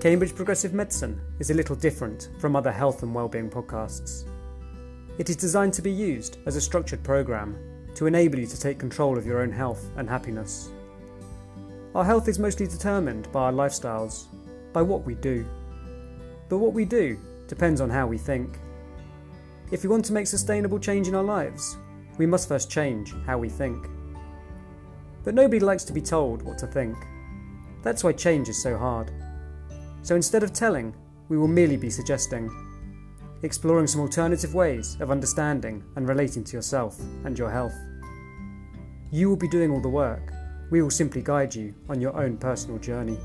Cambridge Progressive Medicine is a little different from other health and wellbeing podcasts. It is designed to be used as a structured program to enable you to take control of your own health and happiness. Our health is mostly determined by our lifestyles, by what we do. But what we do depends on how we think. If we want to make sustainable change in our lives, we must first change how we think. But nobody likes to be told what to think. That's why change is so hard. So instead of telling, we will merely be suggesting, exploring some alternative ways of understanding and relating to yourself and your health. You will be doing all the work. We will simply guide you on your own personal journey.